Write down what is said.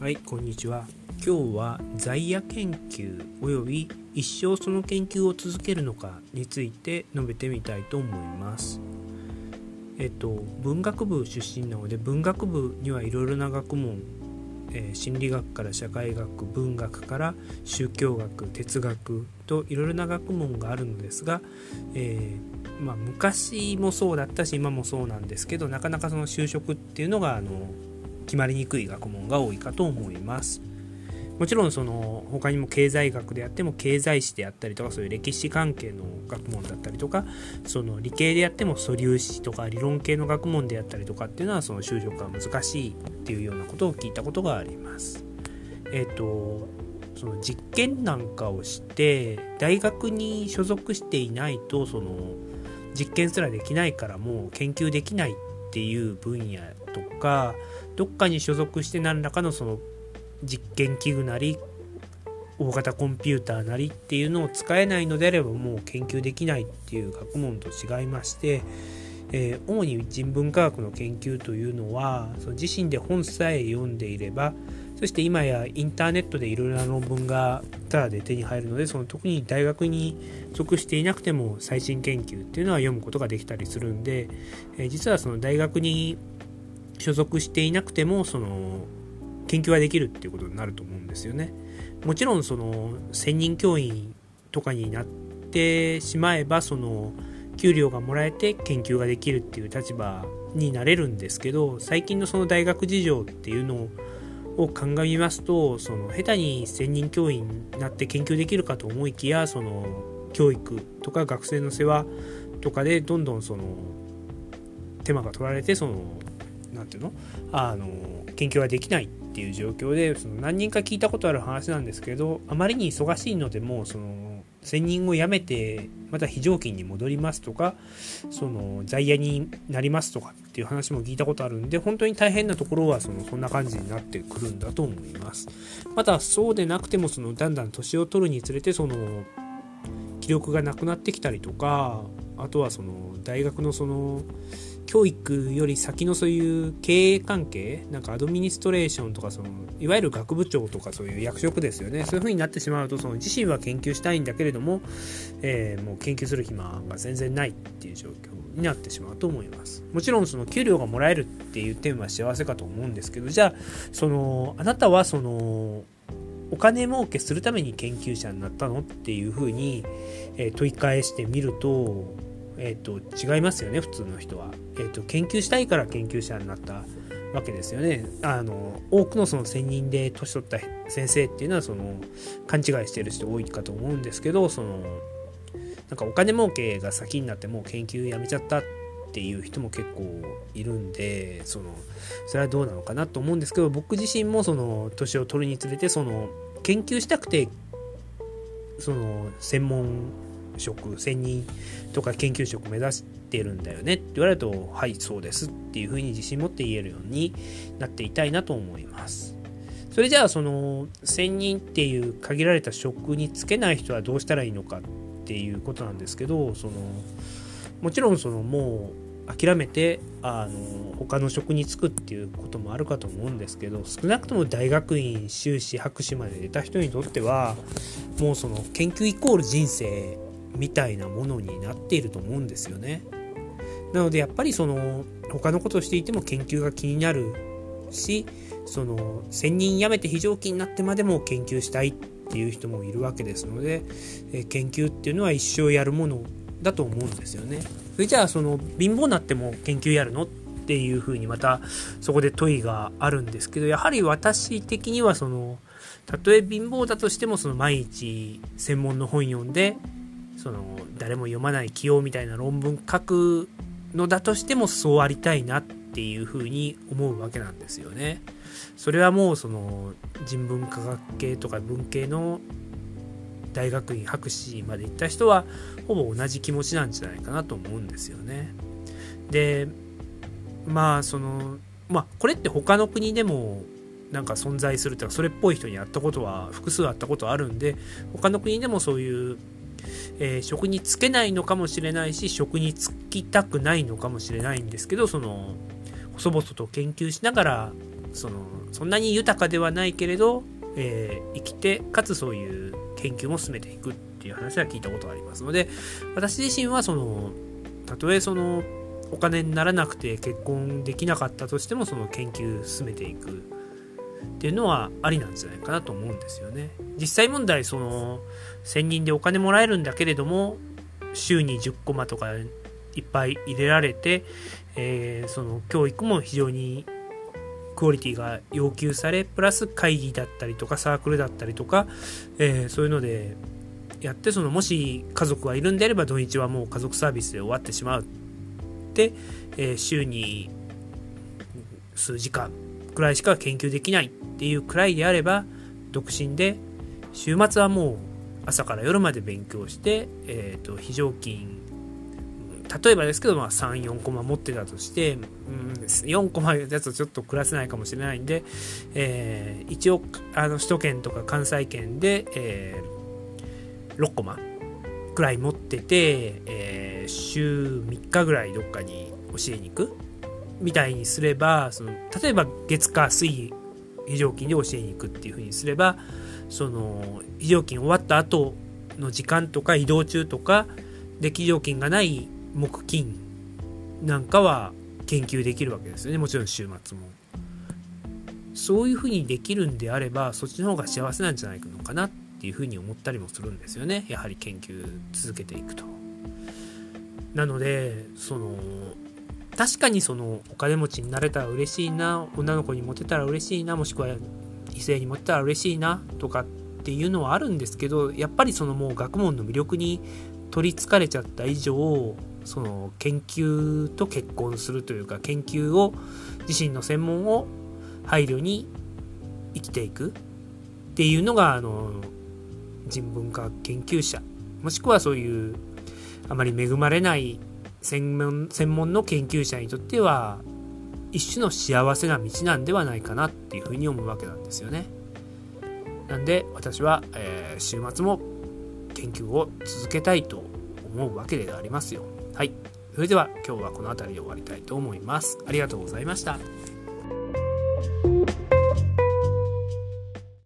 はい、こんにちは。今日は在野研究及び一生その研究を続けるのかについて述べてみたいと思います。えっと、文学部出身なので文学部にはいろいろな学問、えー、心理学から社会学文学から宗教学哲学といろいろな学問があるのですが、えー、まあ、昔もそうだったし今もそうなんですけどなかなかその就職っていうのがあの決まりにくい学問が多いかと思います。もちろんその他にも経済学であっても経済史であったりとかそういう歴史関係の学問だったりとかその理系でやっても素粒子とか理論系の学問であったりとかっていうのはその就職が難しいっていうようなことを聞いたことがあります。えっ、ー、とその実験なんかをして大学に所属していないとその実験すらできないからもう研究できないっていう分野とかどっかに所属して何らかのその実験器具なり大型コンピューターなりっていうのを使えないのであればもう研究できないっていう学問と違いまして、えー、主に人文科学の研究というのはその自身で本さえ読んでいればそして今やインターネットでいろいろな論文がただで手に入るのでその特に大学に属していなくても最新研究っていうのは読むことができたりするんで、えー、実はその大学に所属していなくてもその研究はできるっていうことになると思うんですよね。もちろんその専任教員とかになってしまえばその給料がもらえて研究ができるっていう立場になれるんですけど最近のその大学事情っていうのを鑑みますとその下手に専任教員になって研究できるかと思いきやその教育とか学生の世話とかでどんどんその手間が取られてそのていうの？あの研究ができないっていう状況でその何人か聞いたことある話なんですけどあまりに忙しいのでもうその専任を辞めてまた非常勤に戻りますとかその在野になりますとかっていう話も聞いたことあるんで本当に大変なところはそのそんな感じになってくるんだと思います。またそうでなくてもそのだんだん年を取るにつれてその気力がなくなってきたりとかあとはその大学のその教育より先のそういう経営関係なんかアドミニストレーションとかそのいわゆる学部長とかそういう役職ですよね。そういう風になってしまうとその自身は研究したいんだけれども、えー、もう研究する暇が全然ないっていう状況になってしまうと思います。もちろんその給料がもらえるっていう点は幸せかと思うんですけどじゃあそのあなたはそのお金儲けするために研究者になったのっていうふうに、え問い返してみるとえーと、違いますよね普通の人は、えーと、研究したいから研究者になったわけですよね。あの多くのその専任で年取った先生っていうのはその勘違いしてる人多いかと思うんですけどそのなんかお金儲けが先になってもう研究やめちゃったっていう人も結構いるんでそのそれはどうなのかなと思うんですけど僕自身もその年を取るにつれてその研究したくてその専門職専任とか研究職目指してるんだよね。って言われるとはいそうですっていうふうに自信持って言えるようになっていたいなと思います。それじゃあその専任っていう限られた職に就けない人はどうしたらいいのかっていうことなんですけどそのもちろんそのもう諦めてあの他の職に就くっていうこともあるかと思うんですけど少なくとも大学院修士博士まで出た人にとってはもうその研究イコール人生みたいなものになっていると思うんですよね。なのでやっぱりその他のことをしていても研究が気になるしその専任辞めて非常勤になってまでも研究したいっていう人もいるわけですので、え研究っていうのは一生やるものだと思うんですよね。それじゃあその貧乏になっても研究やるのっていうふうにまたそこで問いがあるんですけどやはり私的にはそのたとえ貧乏だとしてもその毎日専門の本読んでその誰も読まない起用みたいな論文書くのだとしてもそうありたいなっていうふうに思うわけなんですよね。それはもうその人文科学系とか文系の大学院博士まで行った人はほぼ同じ気持ちなんじゃないかなと思うんですよね。でまあそのまあこれって他の国でもなんか存在するというかそれっぽい人に会ったことは複数会ったことあるんで他の国でもそういうえー、職に就けないのかもしれないし職に就きたくないのかもしれないんですけどその細々と研究しながらそのそんなに豊かではないけれど、えー、生きてかつそういう研究も進めていくっていう話は聞いたことがありますので私自身はそのたとえそのお金にならなくて結婚できなかったとしてもその研究進めていくっていうのはありなんじゃないかなと思うんですよね。実際問題その専任でお金もらえるんだけれども週に10コマとかいっぱい入れられて、えー、その教育も非常にクオリティが要求されプラス会議だったりとかサークルだったりとか、えー、そういうのでやってそのもし家族がいるんであれば土日はもう家族サービスで終わってしまうで、えー、週に数時間くらいしか研究できないっていうくらいであれば独身で週末はもう朝から夜まで勉強して、えーと、非常勤。例えばですけど、まあ、34コマ持ってたとして、うん、4コマだとちょっと暮らせないかもしれないんで、えー、一応あの首都圏とか関西圏で、えー、6コマくらい持ってて、えー、週3日ぐらいどっかに教えに行く。みたいにすればその例えば月火水非常勤で教えに行くっていうふうにすればその非常勤終わった後の時間とか移動中とかで非常勤がない木金なんかは研究できるわけですよね。もちろん週末も。そういうふうにできるんであればそっちの方が幸せなんじゃないのかなっていうふうに思ったりもするんですよね。やはり研究続けていくと。なのでその確かにそのお金持ちになれたら嬉しいな女の子にモテたら嬉しいなもしくは異性にモテたら嬉しいなとかっていうのはあるんですけどやっぱりそのもう学問の魅力に取りつかれちゃった以上その研究と結婚するというか研究を自身の専門を配慮に生きていく。っていうのがあの人文科研究者もしくはそういうあまり恵まれない専門専門の研究者にとっては一種の幸せな道なんではないかなっていうふうに思うわけなんですよね。なんで私は、えー、週末も研究を続けたいと思うわけでありますよ。はい。それでは今日はこの辺りで終わりたいと思います。ありがとうございました。